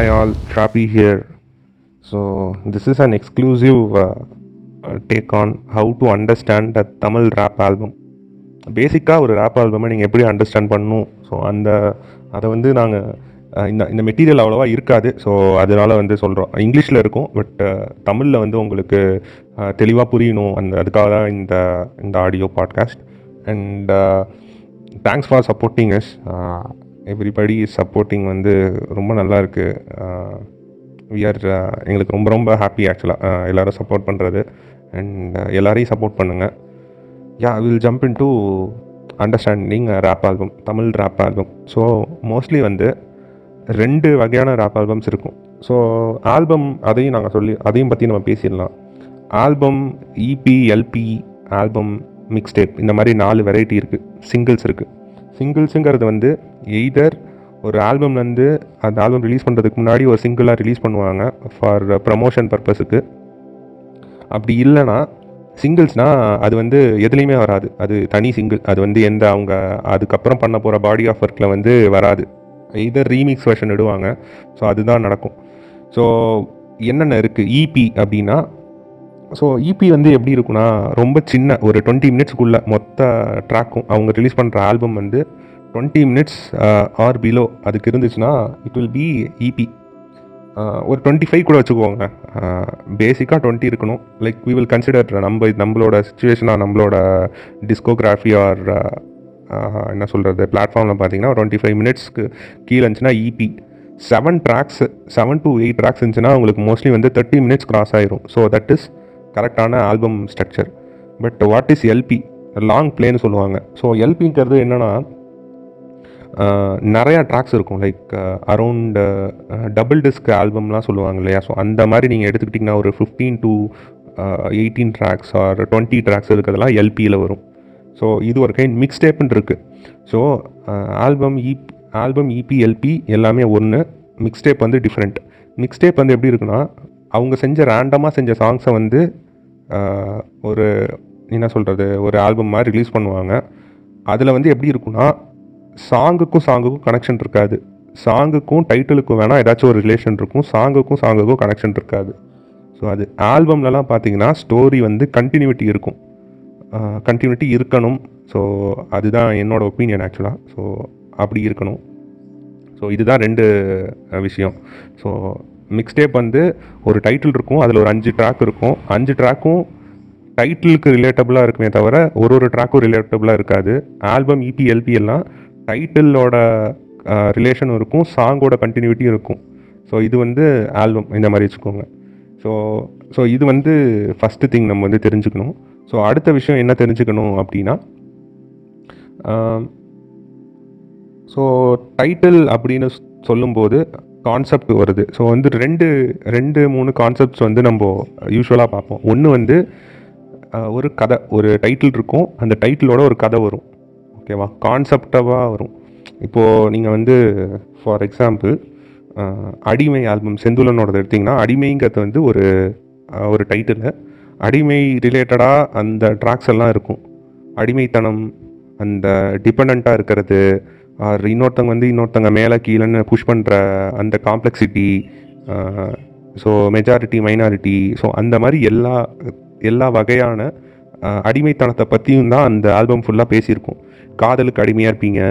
Hi all, Trapi here. So this is an exclusive uh, uh take on how to understand a Tamil rap album. பேசிக்காக ஒரு rape ஆல்பமை நீங்கள் எப்படி understand பண்ணணும்? So அந்த அதை வந்து நாங்கள் இந்த இந்த மெட்டீரியல் அவ்வளோவா இருக்காது. ஸோ அதனால் வந்து சொல்கிறோம் இங்கிலீஷில் இருக்கும் பட் தமிழில் வந்து உங்களுக்கு தெளிவாக புரியணும். அந்த அதுக்காக தான் இந்த இந்த audio podcast and thanks for supporting us everybody supporting வந்து ரொம்ப நல்லா இருக்குது வி ஆர் எங்களுக்கு ரொம்ப ரொம்ப ஹாப்பி ஆக்சுவலாக எல்லோரும் சப்போர்ட் பண்ணுறது அண்ட் எல்லோரையும் சப்போர்ட் பண்ணுங்கள் yeah will jump in to understanding rap album Tamil rap album so mostly வந்து ரெண்டு வகையான ரேப் ஆல்பம்ஸ் இருக்கும். ஸோ ஆல்பம் அதையும் நாங்கள் சொல்லி அதையும் பற்றி நம்ம பேசிடலாம். Album EP LP album mixtape இந்த மாதிரி நாலு வெரைட்டி இருக்குது சிங்கிள்ஸ் இருக்குது சிங்கிள்ஸுங்கிறது வந்து எய்தர் ஒரு ஆல்பம்லேருந்து அந்த ஆல்பம் ரிலீஸ் பண்ணுறதுக்கு முன்னாடி ஒரு சிங்கிளாக ரிலீஸ் பண்ணுவாங்க ஃபார் ப்ரமோஷன் பர்பஸுக்கு அப்படி இல்லைன்னா சிங்கிள்ஸ்னால் அது வந்து எதுலேயுமே வராது. அது தனி சிங்கிள் அது வந்து எந்த அவங்க அதுக்கப்புறம் பண்ண போகிற பாடி ஆஃப் ஒர்க்கில் வந்து வராது. இதர் ரீமிக்ஸ் வெர்ஷன் இடுவாங்க. ஸோ அதுதான் நடக்கும். ஸோ என்னென்ன இருக்குது இபி அப்படின்னா ஸோ இபி வந்து எப்படி இருக்குன்னா ரொம்ப சின்ன ஒரு டுவெண்ட்டி மினிட்ஸ்க்குள்ளே மொத்த ட்ராக்கும் அவங்க ரிலீஸ் பண்ணுற ஆல்பம் வந்து டுவெண்ட்டி மினிட்ஸ் ஆர் பிலோ அதுக்கு இருந்துச்சுன்னா இட் வில் பி இபி ஒரு டுவெண்ட்டி ஃபைவ் கூட வச்சுக்கோங்க. Uh, பேசிக்காக டுவெண்ட்டி இருக்கணும். லைக் வி வில் கன்சிடர் நம்ம நம்மளோட சுச்சுவேஷனாக நம்மளோட டிஸ்கோகிராஃபி ஆர் uh, uh, என்ன சொல்கிறது பிளாட்ஃபார்மில் பார்த்தீங்கன்னா டுவெண்ட்டி ஃபைவ் மினிட்ஸ்க்கு கீழே இருந்துச்சுன்னா EP seven tracks seven to eight tracks இருந்துச்சுன்னா உங்களுக்கு மோஸ்ட்லி வந்து தேர்ட்டி மினிட்ஸ் கிராஸ் ஆயிரும். ஸோ தட் இஸ் கரெக்டான album structure but what is LP long பிளேன்னு சொல்லுவாங்க. ஸோ எல்பிங்கிறது என்னென்னா நிறையா ட்ராக்ஸ் இருக்கும். லைக் அரவுண்ட் டபுள் டிஸ்க் ஆல்பம்லாம் சொல்லுவாங்க இல்லையா? ஸோ அந்த மாதிரி நீங்கள் எடுத்துக்கிட்டிங்கன்னா ஒரு fifteen to eighteen tracks or twenty tracks இருக்கிறதெல்லாம் எல்பியில் வரும். ஸோ இது ஒரு கைண்ட் மிக்ஸ் டேப்னு இருக்குது so album EP album EP LP எல்லாமே ஒன்று மிக்ஸ் டேப் வந்து டிஃப்ரெண்ட் மிக்ஸ் டேப் வந்து எப்படி இருக்குன்னா அவங்க செஞ்ச ரேண்டமாக செஞ்ச சாங்ஸை வந்து ஒரு என்ன சொல்கிறது ஒரு ஆல்பம் மாதிரி ரிலீஸ் பண்ணுவாங்க. அதில் வந்து எப்படி இருக்குன்னா சாங்குக்கும் சாங்குக்கும் கனெக்ஷன் இருக்காது. சாங்குக்கும் டைட்டிலுக்கும் வேணால் ஏதாச்சும் ஒரு ரிலேஷன் இருக்கும். சாங்குக்கும் சாங்குக்கும் கனெக்ஷன் இருக்காது. ஸோ அது ஆல்பம்லலாம் பார்த்தீங்கன்னா ஸ்டோரி வந்து கண்டினியூட்டி இருக்கும். கண்டினியூட்டி இருக்கணும். ஸோ அதுதான் என்னோடய ஒப்பீனியன் ஆக்சுவலாக ஸோ அப்படி இருக்கணும். ஸோ இதுதான் ரெண்டு விஷயம். ஸோ மிக்ஸ்டேப் வந்து ஒரு டைட்டில் இருக்கும். அதில் ஒரு அஞ்சு ட்ராக் இருக்கும். அஞ்சு ட்ராக்கும் டைட்டிலுக்கு ரிலேட்டபுளாக இருக்குமே தவிர ஒரு ஒரு ட்ராக்கும் ரிலேட்டபுளாக இருக்காது. ஆல்பம் இபி எல்பி எல்லாம் டைட்டிலோட ரிலேஷன் இருக்கும் சாங்கோட கண்டினியூட்டியும் இருக்கும். ஸோ இது வந்து ஆல்பம் இந்த மாதிரி வச்சுக்கோங்க. ஸோ ஸோ இது வந்து ஃபஸ்ட்டு திங் நம்ம வந்து தெரிஞ்சுக்கணும். ஸோ அடுத்த விஷயம் என்ன தெரிஞ்சுக்கணும் அப்படின்னா ஸோ டைட்டில் அப்படின்னு சொல்லும்போது கான்செப்ட் வருது. ஸோ வந்து ரெண்டு ரெண்டு மூணு கான்செப்ட்ஸ் வந்து நம்ம யூஸ்வலாக பார்ப்போம். ஒன்று வந்து ஒரு கதை ஒரு டைட்டில் இருக்கும். அந்த டைட்டிலோட ஒரு கதை வரும். ஓகேவா? கான்செப்டவாக வரும். இப்போது நீங்கள் வந்து ஃபார் எக்ஸாம்பிள் அடிமை ஆல்பம் செந்துலனோடது எடுத்திங்கன்னா அடிமைங்கிறது வந்து ஒரு ஒரு டைட்டில் அடிமை ரிலேட்டடாக அந்த ட்ராக்ஸ் எல்லாம் இருக்கும். அடிமைத்தனம் அந்த டிபெண்ட்டாக இருக்கிறது ஆர் இன்னொருத்தவங்க வந்து இன்னொருத்தவங்க மேலே கீழேன்னு புஷ் பண்ணுற அந்த complexity so majority minority so அந்த மாதிரி எல்லா எல்லா வகையான அடிமைத்தனத்தை பற்றியும் தான் அந்த ஆல்பம் ஃபுல்லாக பேசியிருக்கோம். காதலுக்கு அடிமையாக இருப்பீங்க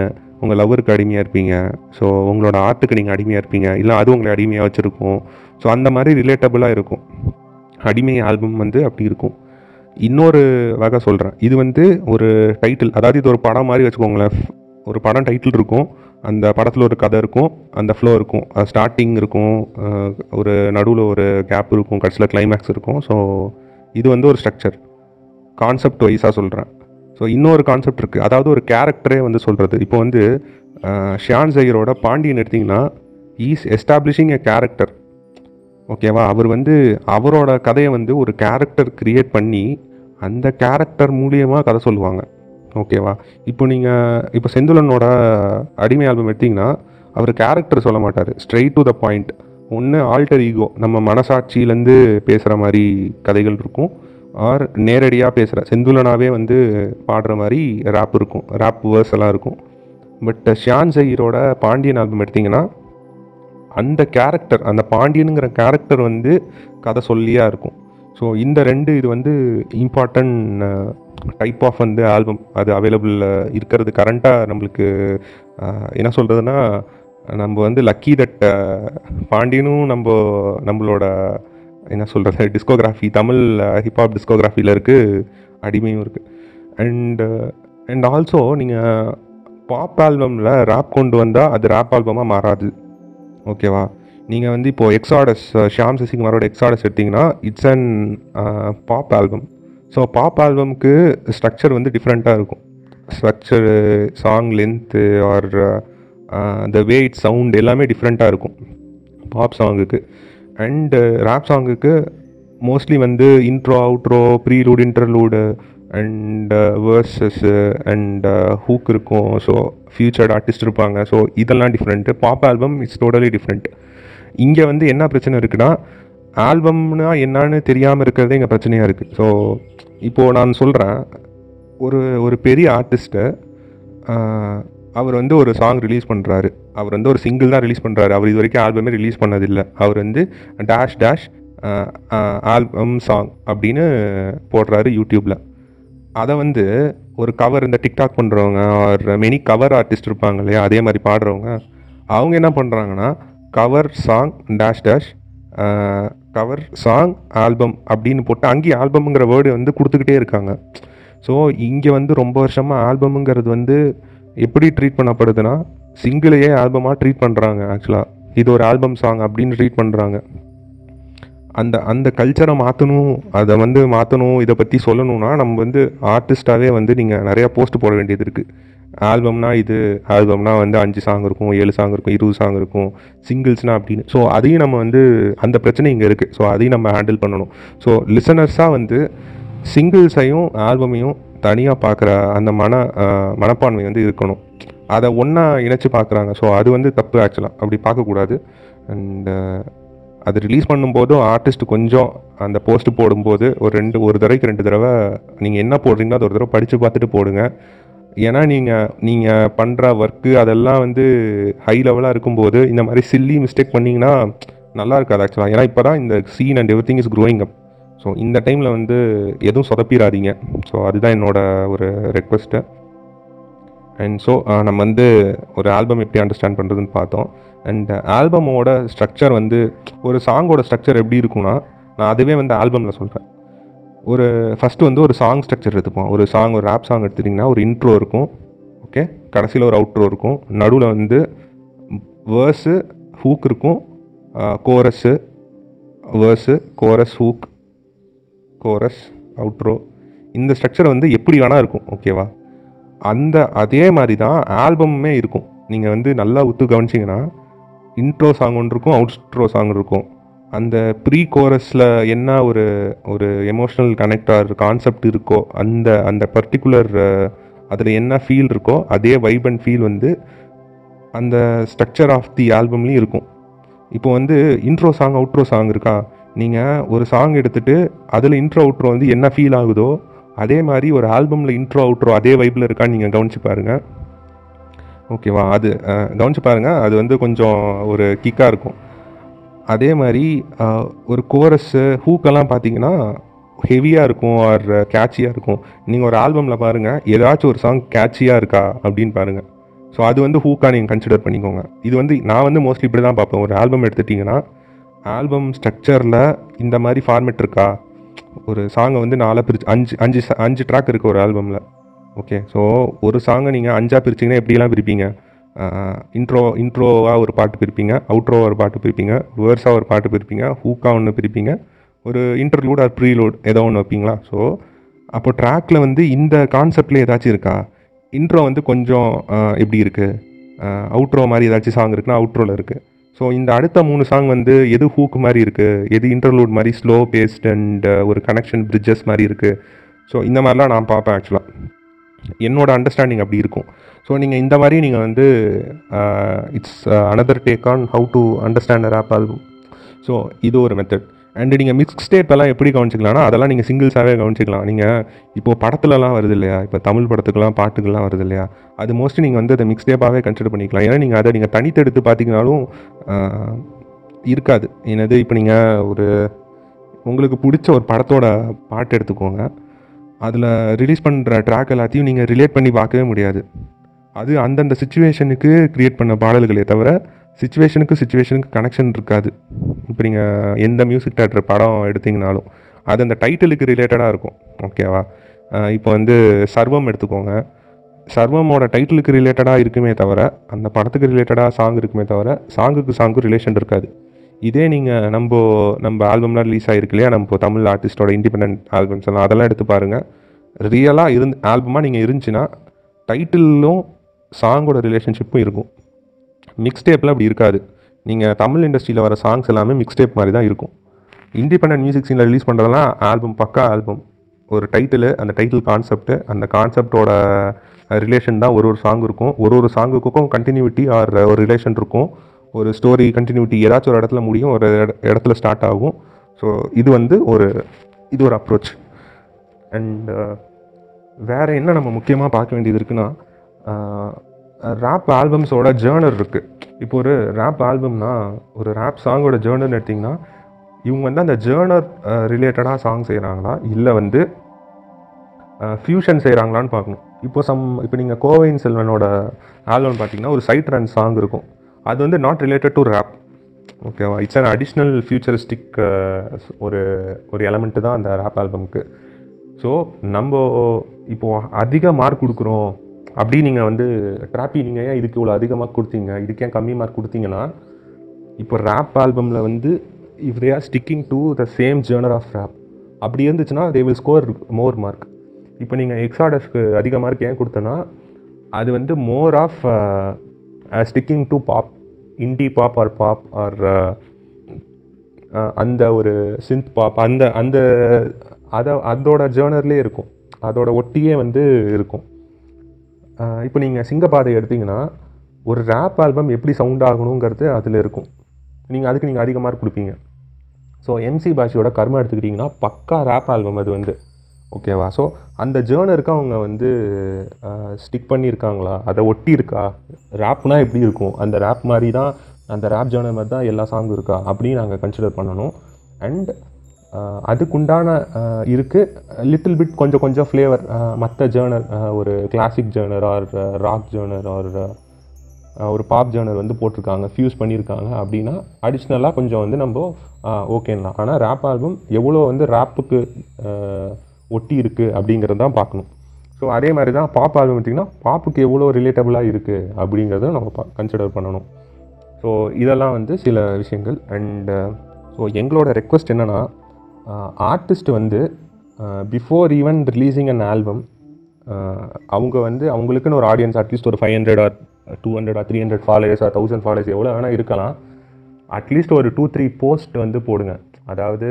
உங்கள் லவ்வருக்கு அடிமையாக இருப்பீங்க ஸோ உங்களோட ஆர்ட்டுக்கு நீங்கள் அடிமையாக இருப்பீங்க இல்லை அது உங்களை அடிமையாக வச்சுருக்கும். ஸோ அந்த மாதிரி ரிலேட்டபுளாக இருக்கும். அடிமை ஆல்பம் வந்து அப்படி இருக்கும். இன்னொரு வகை சொல்கிறேன் இது வந்து ஒரு டைட்டில் அதாவது இது ஒரு படம் மாதிரி வச்சுக்கோங்களேன். ஒரு படம் டைட்டில் இருக்கும். அந்த படத்தில் ஒரு கதை இருக்கும். அந்த ஃப்ளோ இருக்கும். ஸ்டார்டிங் இருக்கும். ஒரு நடுவில் ஒரு கேப் இருக்கும். கடைசியில் கிளைமேக்ஸ் இருக்கும். ஸோ இது வந்து ஒரு ஸ்ட்ரக்சர் கான்செப்ட் வைஸாக சொல்கிறேன் ஸோ இன்னொரு கான்செப்ட் இருக்குது அதாவது ஒரு கேரக்டரே வந்து சொல்கிறது இப்போ வந்து ஷியான் ஜெயரோட பாண்டியன் எடுத்திங்கன்னா ஈஸ் எஸ்டாப்ளிஷிங் எ கேரக்டர் ஓகேவா அவர் வந்து அவரோட கதையை வந்து ஒரு கேரக்டர் க்ரியேட் பண்ணி அந்த கேரக்டர் மூலியமாக கதை சொல்லுவாங்க. ஓகேவா இப்போ நீங்கள் இப்போ செந்துலனோட அடிமை ஆல்பம் எடுத்திங்கன்னா அவர் கேரக்டர் சொல்ல மாட்டார். ஸ்ட்ரெயிட் டு த பாயிண்ட் ஒன்று ஆல்டர் ஈகோ நம்ம மனசாட்சியிலேருந்து பேசுகிற மாதிரி கதைகள் இருக்கும். ஆர் நேரடியாக பேசுகிற செந்துலனாவே வந்து பாடுற மாதிரி ரேப் இருக்கும். ரேப் வேர்ஸ் எல்லாம் இருக்கும். பட் ஷியான் ஜெயிரோட பாண்டியன் ஆல்பம் எடுத்திங்கன்னா அந்த கேரக்டர் அந்த பாண்டியனுங்கிற கேரக்டர் வந்து கதை சொல்லியாக இருக்கும். ஸோ இந்த ரெண்டு இது வந்து இம்பார்ட்டன்ட் டைப் ஆஃப் வந்து ஆல்பம் அது அவைலபிள் இருக்கிறது. கரண்ட்டாக நம்மளுக்கு என்ன சொல்கிறதுனா நம்ம வந்து லக்கி தட் பாண்டியனும் நம்ம நம்மளோட என்ன சொல்கிறது டிஸ்கோகிராஃபி தமிழ் ஹிப்ஹாப் டிஸ்கோகிராஃபியில் இருக்குது அடிமையும் இருக்குது அண்டு அண்ட் ஆல்சோ நீங்கள் பாப் ஆல்பமில் ரேப் கொண்டு வந்தால் அது ரேப் ஆல்பமாக மாறாது. ஓகேவா நீங்கள் வந்து இப்போது எக்ஸாடஸ் ஷியாம் சசிகுமாரோட எக்ஸாடஸ் எடுத்திங்கன்னா it's an pop album so pop album structure வந்து டிஃப்ரெண்ட்டாக இருக்கும். Structure song length or the way it sound எல்லாமே டிஃப்ரெண்ட்டாக இருக்கும். பாப் சாங்குக்கு அண்டு ரேப் சாங்குக்கு மோஸ்ட்லி வந்து intro outro prelude interlude and verses and hook இருக்கும். ஸோ ஃபியூச்சர்ட் ஆர்டிஸ்ட் இருப்பாங்க. ஸோ இதெல்லாம் different pop album it's totally different இங்கே வந்து என்ன பிரச்சனை இருக்குன்னா ஆல்பம்னா என்னன்னு தெரியாமல் இருக்கிறதே இங்கே பிரச்சனையாக இருக்குது ஸோ இப்போது நான் சொல்கிறேன் ஒரு ஒரு பெரிய ஆர்டிஸ்ட்டு அவர் வந்து ஒரு சாங் ரிலீஸ் பண்ணுறாரு அவர் வந்து ஒரு சிங்கிள் தான் ரிலீஸ் பண்ணுறாரு அவர் இது வரைக்கும் ஆல்பமே ரிலீஸ் பண்ணதில்லை. அவர் வந்து டேஷ் டேஷ் ஆல்பம் சாங் அப்படின்னு போடுறாரு யூடியூப்பில் அதை வந்து ஒரு கவர் இந்த டிக்டாக் பண்ணுறவங்க ஒரு மெனி கவர் ஆர்டிஸ்ட் இருப்பாங்க இல்லையா அதே மாதிரி பாடுறவங்க அவங்க என்ன பண்ணுறாங்கன்னா cover song dash dash cover song album அப்படின்னு போட்டு அங்கேயும் ஆல்பம்ங்கிற வேர்டு வந்து கொடுத்துக்கிட்டே இருக்காங்க. ஸோ இங்கே வந்து ரொம்ப வருஷமாக ஆல்பமுங்கிறது வந்து எப்படி ட்ரீட் பண்ணப்படுதுன்னா சிங்கிளையே ஆல்பமாக ட்ரீட் பண்ணுறாங்க ஆக்சுவலாக இது ஒரு ஆல்பம் சாங் அப்படின்னு ட்ரீட் பண்ணுறாங்க அந்த அந்த கல்ச்சரை மாற்றணும் அதை வந்து மாற்றணும் இதை பற்றி சொல்லணும்னா நம்ம வந்து ஆர்டிஸ்டாகவே வந்து நீங்கள் நிறையா போஸ்ட் போட வேண்டியது இருக்குது ஆல்பம்னா இது ஆல்பம்னா வந்து அஞ்சு சாங் இருக்கும் ஏழு சாங் இருக்கும் இருபது சாங் இருக்கும் சிங்கிள்ஸ்னா அப்படின்னு. ஸோ அதையும் நம்ம வந்து அந்த பிரச்சனை இங்கே இருக்குது ஸோ அதையும் நம்ம ஹேண்டில் பண்ணணும். ஸோ லிசனர்ஸாக வந்து சிங்கிள்ஸையும் ஆல்பமையும் தனியாக பார்க்குற அந்த மன மனப்பான்மை வந்து இருக்கணும். அதை ஒன்றா இணைச்சி பார்க்குறாங்க ஸோ அது வந்து தப்பு ஆக்சுவலாக அப்படி பார்க்கக்கூடாது அண்டு அது ரிலீஸ் பண்ணும்போதும் ஆர்டிஸ்ட் கொஞ்சம் அந்த போஸ்ட் போடும்போது ஒரு ரெண்டு ஒரு தடவைக்கு ரெண்டு தடவை நீங்கள் என்ன போடுறீங்களோ அது ஒரு தடவை படித்து பார்த்துட்டு போடுங்க. ஏன்னா நீங்கள் நீங்கள் பண்ணுற ஒர்க்கு அதெல்லாம் வந்து ஹை லெவலாக இருக்கும்போது இந்த மாதிரி சில்லி மிஸ்டேக் பண்ணிங்கன்னா நல்லா இருக்காது ஆக்சுவலாக ஏன்னா இப்போ தான் இந்த scene and everything is growing up so இந்த டைமில் வந்து எதுவும் சொதப்பிடாதீங்க ஸோ அதுதான் என்னோட ஒரு ரெக்வெஸ்ட்டு அண்ட் ஸோ நம்ம வந்து ஒரு ஆல்பம் எப்படி அண்டர்ஸ்டாண்ட் பண்ணுறதுன்னு பார்த்தோம். அண்ட் ஆல்பமோட ஸ்ட்ரக்சர் வந்து ஒரு சாங்கோட ஸ்ட்ரக்சர் எப்படி இருக்கும்னா நான் அதுவே வந்து ஆல்பமில் சொல்கிறேன் ஒரு ஃபஸ்ட்டு வந்து ஒரு சாங் ஸ்ட்ரக்சர் எடுத்துப்போம். ஒரு சாங் ஒரு ரேப் சாங் எடுத்துட்டிங்கன்னா ஒரு இன்ட்ரோ இருக்கும். ஓகே கடைசியில் ஒரு அவுட்ரோ இருக்கும். நடுவில் வந்து வேர்ஸு ஹூக் இருக்கும். Chorus verse chorus hook chorus outro இந்த ஸ்ட்ரக்சர் வந்து எப்படி வேணால் இருக்கும் ஓகேவா அந்த அதே மாதிரி தான் ஆல்பமுமே இருக்கும். நீங்கள் வந்து நல்லா ஒத்து கவனிச்சிங்கன்னா இன்ட்ரோ சாங் ஒன்று இருக்கும் அவுட்ஸ்ட்ரோ சாங் இருக்கும். அந்த ப்ரீ கோரஸில் என்ன ஒரு ஒரு எமோஷ்னல் கனெக்டாக கான்செப்ட் இருக்கோ அந்த அந்த பர்டிகுலர் அதில் என்ன ஃபீல் இருக்கோ அதே வைப் அண்ட் ஃபீல் வந்து அந்த ஸ்ட்ரக்சர் ஆஃப் தி ஆல்பம்லேயும் இருக்கும். இப்போ வந்து இன்ட்ரோ சாங் அவுட்ரோ சாங் இருக்கா? நீங்கள் ஒரு சாங் எடுத்துட்டு அதில் இன்ட்ரோ அவுட்ரோ வந்து என்ன ஃபீல் ஆகுதோ அதே மாதிரி ஒரு ஆல்பமில் இன்ட்ரோ அவுட்ரோ அதே வைப்பில் இருக்கான்னு நீங்கள் கவனிச்சு பாருங்கள் ஓகேவா அது கவனிச்சு பாருங்கள் அது வந்து கொஞ்சம் ஒரு கிக்காக இருக்கும். அதே மாதிரி ஒரு கோரஸ்ஸு ஹூக்கெல்லாம் பார்த்தீங்கன்னா ஹெவியாக இருக்கும் ஆர் கேட்சியாக இருக்கும். நீங்கள் ஒரு ஆல்பமில் பாருங்கள் ஏதாச்சும் ஒரு சாங் கேட்சியாக இருக்கா அப்படின்னு பாருங்கள் ஸோ அது வந்து ஹூக்காக நீங்கள் கன்சிடர் பண்ணிக்கோங்க. இது வந்து நான் வந்து மோஸ்ட்லி இப்படி தான் பார்ப்பேன். ஒரு ஆல்பம் எடுத்துட்டிங்கன்னா ஆல்பம் ஸ்ட்ரக்சரில் இந்த மாதிரி ஃபார்மேட் இருக்கா? ஒரு சாங்கை வந்து நாலாக பிரிச்சு அஞ்சு அஞ்சு அஞ்சு ட்ராக் இருக்குது ஒரு ஆல்பமில் ஓகே ஸோ ஒரு சாங்கை நீங்கள் அஞ்சாக பிரிச்சிங்கன்னா எப்படிலாம் பிரிப்பீங்க? இன்ட்ரோ இன்ட்ரோவாக ஒரு பாட்டு பிரிப்பீங்க அவுட்ரோவாக ஒரு பாட்டு பிரிப்பீங்க வேர்ஸாக ஒரு பாட்டு பிரிப்பீங்க ஹூக்காக ஒன்று பிரிப்பீங்க ஒரு இன்டர்லூட் ஆர் ப்ரீலோட் ஏதோ ஒன்று வைப்பீங்களா? ஸோ அப்போ ட்ராக்கில் வந்து இந்த கான்செப்டில் ஏதாச்சும் இருக்கா? இன்ட்ரோ வந்து கொஞ்சம் எப்படி இருக்குது அவுட்ரோ மாதிரி ஏதாச்சும் சாங் இருக்குன்னா அவுட்ரோவில் இருக்குது ஸோ இந்த அடுத்த மூணு சாங் வந்து எது ஹூக் மாதிரி இருக்குது எது இன்டர்லூட் மாதிரி ஸ்லோ பேஸ்ட் அண்ட் ஒரு கனெக்ஷன் பிரிட்ஜஸ் மாதிரி இருக்குது ஸோ இந்த மாதிரிலாம் நான் பார்ப்பேன் ஆக்சுவலாக என்னோட அண்டர்ஸ்டாண்டிங் அப்படி இருக்கும். ஸோ நீங்கள் இந்த மாதிரி நீங்கள் வந்து it's another take on how to understand of album so இது ஒரு மெத்தட் அண்டு நீங்கள் மிக்ஸ் ஸ்டேப் எல்லாம் எப்படி கவனிச்சிக்கலாம்னா அதெல்லாம் நீங்கள் சிங்கிள்ஸாகவே கவனிச்சிக்கலாம். நீங்கள் இப்போ படத்துலலாம் வருது இல்லையா? இப்போ தமிழ் படத்துக்கெலாம் பாட்டுக்கெல்லாம் வருது இல்லையா? அது மோஸ்ட்லி நீங்கள் வந்து அதை மிக்ஸ் டேப்பாகவே கன்சிடர் பண்ணிக்கலாம். ஏன்னா நீங்கள் அதை நீங்கள் தனித்தெடுத்து பார்த்தீங்கனாலும் இருக்காது. என்னது இப்போ நீங்கள் ஒரு உங்களுக்கு பிடிச்ச ஒரு படத்தோட பாட்டு எடுத்துக்கோங்க. அதில் ரிலீஸ் பண்ணுற ட்ராக் எல்லாத்தையும் நீங்கள் ரிலேட் பண்ணி பார்க்கவே முடியாது. அது அந்தந்த சுச்சுவேஷனுக்கு க்ரியேட் பண்ண பாடல்களே தவிர சுச்சுவேஷனுக்கு சுச்சுவேஷனுக்கு கனெக்ஷன் இருக்காது. இப்போ நீங்கள் எந்த மியூசிக் தேட்டர் படம் எடுத்தீங்கனாலும் அது அந்த டைட்டிலுக்கு ரிலேட்டடாக இருக்கும். ஓகேவா இப்போ வந்து சர்வம் எடுத்துக்கோங்க. சர்வமோட டைட்டிலுக்கு ரிலேட்டடாக இருக்குமே தவிர அந்த படத்துக்கு ரிலேட்டடாக சாங் இருக்குமே தவிர சாங்குக்கு சாங்கு ரிலேஷன் இருக்காது. இதே நீங்கள் நம்ம நம்ம ஆல்பம்லாம் ரிலீஸ் ஆகிருக்கு இல்லையா? நம்ம தமிழ் ஆர்டிஸ்டோட இண்டிபெண்ட் ஆல்பம்ஸ் எல்லாம் அதெல்லாம் எடுத்து பாருங்கள் ரியலாக இருந்து ஆல்பமாக நீங்கள் இருந்துச்சுன்னா டைட்டிலும் சாங்கோட ரிலேஷன்ஷிப்பும் இருக்கும். மிக்ஸ் டேப்பில் அப்படி இருக்காது. நீங்கள் தமிழ் இண்டஸ்ட்ரியில் வர சாங்ஸ் எல்லாமே மிக்ஸ் டேப் மாதிரி தான் இருக்கும். இண்டிபெண்டன்ட் மியூசிக் சீனில் ரிலீஸ் பண்ணுறதெல்லாம் ஆல்பம் பக்கா ஆல்பம் ஒரு டைட்டிலு அந்த டைட்டில் கான்செப்ட்டு அந்த கான்செப்டோட ரிலேஷன் தான் ஒரு ஒரு சாங் இருக்கும். ஒரு ஒரு சாங்குக்கும் கண்டினியூட்டி ஆர் ஒரு ரிலேஷன் இருக்கும். ஒரு ஸ்டோரி கண்டினியூட்டி ஏதாச்சும் ஒரு இடத்துல முடியும் ஒரு இடத்துல ஸ்டார்ட் ஆகும். ஸோ இது வந்து ஒரு இது ஒரு அப்ரோச் அண்ட் வேறு என்ன நம்ம முக்கியமாக பார்க்க வேண்டியது இருக்குன்னா ரேப் ஆல்பம்ஸோட ஜேர்னர் இருக்குது இப்போ ஒரு ரேப் ஆல்பம்னா ஒரு ரேப் சாங்கோட ஜேர்னர்னு எடுத்திங்கன்னா இவங்க வந்து அந்த ஜேர்னர் ரிலேட்டடாக சாங் செய்கிறாங்களா இல்லை வந்து ஃபியூஷன் செய்கிறாங்களான்னு பார்க்கணும். இப்போ சம் இப்போ நீங்கள் கோவையின் செல்வனோட ஆல்பம் பார்த்தீங்கன்னா ஒரு சைட் ரன் சாங் இருக்கும். அது வந்து நாட் ரிலேட்டட் டு ரேப் ஓகேவா இட்ஸ் அன் அடிஷ்னல் ஃபியூச்சரிஸ்டிக் ஒரு ஒரு எலமெண்ட்டு தான் அந்த ரேப் ஆல்பம்க்கு ஸோ நம்ம இப்போது அதிக மார்க் கொடுக்குறோம். அப்படி நீங்கள் வந்து ட்ராப்பி நீங்கள் ஏன் இதுக்கு இவ்வளோ அதிகமாக கொடுத்தீங்க? இதுக்கு ஏன் கம்மி மார்க் கொடுத்தீங்கன்னா இப்போ ரேப் ஆல்பமில் வந்து if they are sticking to the same genre of rap அப்படி இருந்துச்சுன்னா they will score more mark இப்போ நீங்கள் எக்ஸாடஸ்க்கு அதிக மார்க் ஏன் கொடுத்தனா அது வந்து more of sticking to pop indie pop or pop or அந்த ஒரு சிந்த் பாப் அந்த அந்த அதை அதோட ஜேர்னர்லேயே இருக்கும். அதோட ஒட்டியே வந்து இருக்கும். இப்போ நீங்கள் சிங்கப்பாதை எடுத்தீங்கன்னா ஒரு ரேப் ஆல்பம் எப்படி சவுண்ட் ஆகணுங்கிறது அதில் இருக்கும். நீங்கள் அதுக்கு நீங்கள் அதிகமாக கொடுப்பீங்க. ஸோ எம்சி பாஷியோட கர்மம் எடுத்துக்கிட்டிங்கன்னா பக்கா ரேப் ஆல்பம் அது வந்து ஓகேவா ஸோ அந்த ஜேர்னருக்கு அவங்க வந்து ஸ்டிக் பண்ணியிருக்காங்களா? அதை ஒட்டி இருக்கா? ரேப்னா எப்படி இருக்கும்? அந்த ரேப் மாதிரி தான் அந்த ரேப் ஜேர்னர் மாதிரி தான் எல்லா சாங்கும் இருக்கா? அப்படின்னு நாங்கள் கன்சிடர் பண்ணணும். அண்ட் அதுக்குண்டான இருக்குது லிட்டில் பிட் கொஞ்சம் கொஞ்சம் ஃப்ளேவர் மற்ற ஜேர்னர் ஒரு classic genre or rock genre or ஒரு பாப் ஜேர்னர் வந்து போட்டிருக்காங்க ஃபியூஸ் பண்ணியிருக்காங்க அப்படின்னா அடிஷ்னலாக கொஞ்சம் வந்து நம்ம ஓகேன்னா ஆனால் ரேப் ஆல்பம் எவ்வளோ வந்து ரேப்புக்கு ஒட்டி இருக்குது அப்படிங்கிறது தான் பார்க்கணும். ஸோ அதே மாதிரி தான் பாப் ஆல்பம் பார்த்திங்கன்னா பாப்புக்கு எவ்வளோ ரிலேட்டபுளாக இருக்குது அப்படிங்கிறத நம்ம கன்சிடர் பண்ணணும். ஸோ இதெல்லாம் வந்து சில விஷயங்கள். அண்டு ஸோ எங்களோட ரெக்வஸ்ட் என்னென்னா ஆர்டிஸ்ட் வந்து before even releasing an album அவங்க வந்து அவங்களுக்குன்னு ஒரு ஆடியன்ஸ் அட்லீஸ்ட் ஒரு five hundred or two hundred or three hundred followers or thousand followers எவ்வளோ வேணால் இருக்கலாம். அட்லீஸ்ட் ஒரு டூ த்ரீ போஸ்ட் வந்து போடுங்க. அதாவது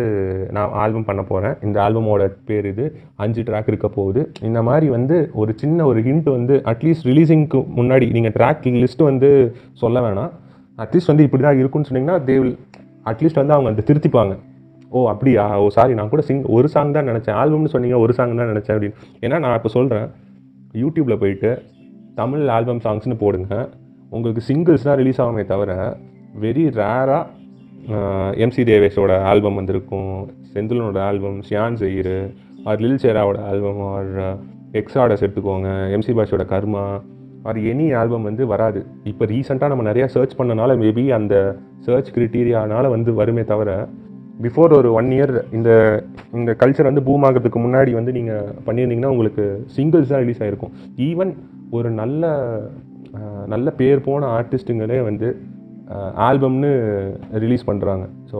நான் ஆல்பம் பண்ண போகிறேன் இந்த ஆல்பமோட பேர் இது அஞ்சு ட்ராக் இருக்க போகுது. இந்த மாதிரி வந்து ஒரு சின்ன ஒரு ஹிண்ட் வந்து அட்லீஸ்ட் ரிலீஸிங்க்கு முன்னாடி நீங்கள் ட்ராக் லிஸ்ட் வந்து சொல்ல வேணாம். அட்லீஸ்ட் வந்து இப்படி தான் இருக்குன்னு சொன்னிங்கன்னா தே வில் அட்லீஸ்ட் வந்து அவங்க அந்த திருத்திப்பாங்க. ஓ அப்படியா? ஓ சாரி நான் கூட சிங் ஒரு சாங் தான் நினச்சேன். ஆல்பம்னு சொன்னீங்க ஒரு சாங் தான் நினச்சேன் அப்படின்னு. ஏன்னா நான் இப்போ சொல்கிறேன் யூடியூப்பில் போயிட்டு தமிழ் ஆல்பம் சாங்ஸ்னு போடுங்க. உங்களுக்கு சிங்கிள்ஸ் தான் ரிலீஸ் ஆகுமே தவிர வெரி ரேராக எம்சி தேவேஷோட ஆல்பம் வந்திருக்கும். செந்திலனோட album Shiyan Jayir or lil சேராவோட album or Exodus எடுத்துக்கோங்க எம்சி பாஷோட கர்மா ஆர் எனி ஆல்பம் வந்து வராது. இப்போ ரீசெண்டாக நம்ம நிறையா சர்ச் பண்ணனால மேபி அந்த சர்ச் க்ரிட்டீரியானால் வந்து வருமே தவிர பிஃபோர் ஒரு ஒன் இயர் இந்த இந்த கல்ச்சர் வந்து பூம் ஆகிறதுக்கு முன்னாடி வந்து நீங்கள் பண்ணியிருந்தீங்கன்னா உங்களுக்கு சிங்கிள்ஸ் தான் ரிலீஸ் ஆகிருக்கும் ஈவன் ஒரு நல்ல நல்ல பேர் போன ஆர்டிஸ்ட்டுங்களே வந்து ஆல்பம்னு ரிலீஸ் பண்ணுறாங்க ஸோ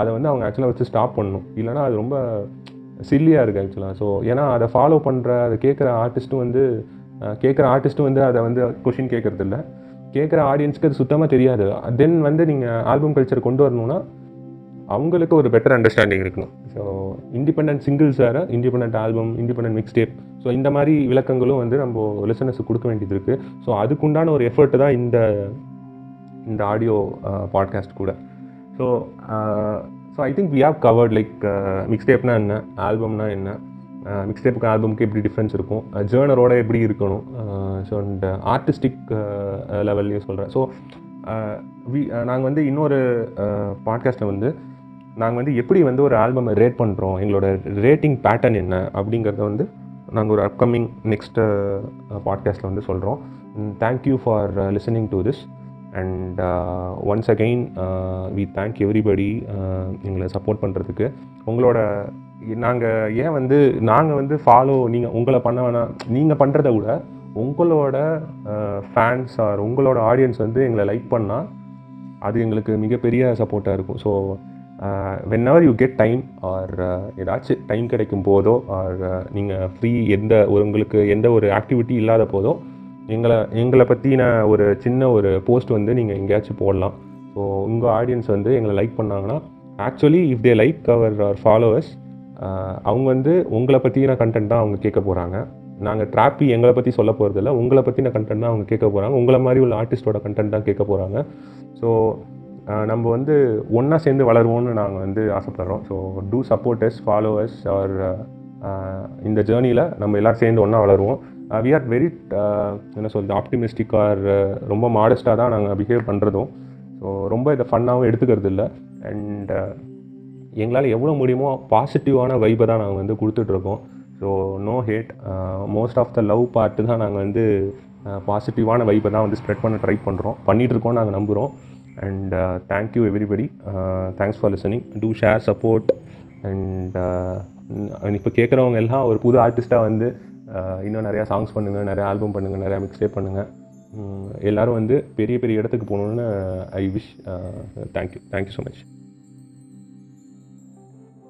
அதை வந்து அவங்க ஆக்சுவலாக வச்சு ஸ்டாப் பண்ணணும். இல்லைன்னா அது ரொம்ப சில்லியாக இருக்குது ஆக்சுவலாக ஸோ ஏன்னா அதை ஃபாலோ பண்ணுற அதை கேட்குற ஆர்டிஸ்ட்டும் வந்து கேட்குற ஆர்டிஸ்ட்டும் வந்து அதை வந்து கொஷின் கேட்குறதில்ல. கேட்குற ஆடியன்ஸ்க்கு அது சுத்தமாக தெரியாது. தென் வந்து நீங்கள் ஆல்பம் கல்ச்சர் கொண்டு வரணும்னா அவங்களுக்கு ஒரு பெட்டர் அண்டர்ஸ்டாண்டிங் இருக்கணும். ஸோ இண்டிபெண்ட் சிங்கிள்ஸ் வேறு independent album independent mix tape so இந்த மாதிரி விளக்கங்களும் வந்து நம்ம லிசனர்ஸுக்கு கொடுக்க வேண்டியது இருக்குது ஸோ அதுக்குண்டான ஒரு எஃபர்ட் தான் இந்த இந்த ஆடியோ பாட்காஸ்ட் கூட. So so I think we have covered like mix டேப்னா என்ன ஆல்பம்னா என்ன மிக்ஸ் டேப்புக்கு ஆல்பமுக்கு எப்படி டிஃப்ரென்ஸ் இருக்கும் ஜேர்னரோட எப்படி இருக்கணும் ஸோ அண்ட் ஆர்டிஸ்டிக் லெவல்லையும் சொல்கிறேன் ஸோ வி நாங்கள் வந்து இன்னொரு பாட்காஸ்ட்டில் வந்து நாங்கள் வந்து எப்படி வந்து ஒரு ஆல்பமை ரேட் பண்ணுறோம் எங்களோட ரேட்டிங் பேட்டர்ன் என்ன அப்படிங்கிறத வந்து நாங்கள் ஒரு அப்கமிங் நெக்ஸ்ட்டு பாட்காஸ்ட்டில் வந்து சொல்கிறோம் thank you for listening to this and once again we thank everybody எங்களை சப்போர்ட் பண்ணுறதுக்கு உங்களோட நாங்கள் ஏன் வந்து நாங்கள் வந்து ஃபாலோ நீங்கள் உங்களை பண்ண வேணாம் நீங்கள் பண்ணுறத விட உங்களோட ஃபேன்ஸ் ஆர் உங்களோட ஆடியன்ஸ் வந்து எங்களை லைக் பண்ணால் அது எங்களுக்கு மிகப்பெரிய சப்போர்ட்டாக இருக்கும். So whenever you get time or ஏதாச்சும் டைம் கிடைக்கும் போதோ ஆர் நீங்கள் ஃப்ரீ எந்த ஒரு உங்களுக்கு எந்த ஒரு ஆக்டிவிட்டி இல்லாத போதோ எங்களை எங்களை பற்றின ஒரு சின்ன ஒரு போஸ்ட் வந்து நீங்கள் எங்கேயாச்சும் போடலாம். ஸோ உங்கள் ஆடியன்ஸ் வந்து எங்களை லைக் பண்ணாங்கன்னா actually if they like our our followers அவங்க வந்து உங்களை பற்றின கண்டென்ட் தான் அவங்க கேட்க போகிறாங்க நாங்கள் ட்ராப்பி எங்களை பற்றி சொல்ல போகிறதில்ல உங்களை பற்றின கண்டென்ட் தான் அவங்க கேட்க போகிறாங்க உங்களை மாதிரி உள்ள ஆர்டிஸ்டோட கண்டென்ட் தான் கேட்க போகிறாங்க ஸோ நம்ம வந்து ஒன்றா சேர்ந்து வளருவோம்னு நாங்கள் வந்து ஆசைப்படுறோம். So to supporters followers or இந்த ஜேர்னியில் நம்ம எல்லோரும் சேர்ந்து ஒன்றா வளருவோம். வி ஆர் வெரி என்ன சொல்கிறது ஆப்டிமிஸ்டிக் ஆர் ரொம்ப மாடஸ்ட்டாக தான் நாங்கள் பிஹேவ் பண்ணுறதும் ஸோ ரொம்ப இதை ஃபன்னாகவும் எடுத்துக்கிறது இல்லை. அண்ட் எங்களால் எவ்வளோ முடியுமோ பாசிட்டிவான வைப்பை தான் நாங்கள் வந்து கொடுத்துட்ருக்கோம் so no hate most of the love part தான் நாங்கள் வந்து பாசிட்டிவான வைப்பை தான் வந்து ஸ்ப்ரெட் பண்ண ட்ரை பண்ணுறோம் பண்ணிகிட்ருக்கோம் நாங்கள் நம்புகிறோம் and thank you everybody thanks for listening to share support and இப்போ கேட்குறவங்க எல்லாம் ஒரு புது ஆர்டிஸ்ட்டாக வந்து uh, இன்னும் நிறையா சாங்ஸ் பண்ணுங்கள் நிறையா ஆல்பம் பண்ணுங்கள் நிறையா மிக்ஸ்டே பண்ணுங்கள் எல்லோரும் வந்து பெரிய பெரிய இடத்துக்கு போகணுன்னு I wish thank you thank you so much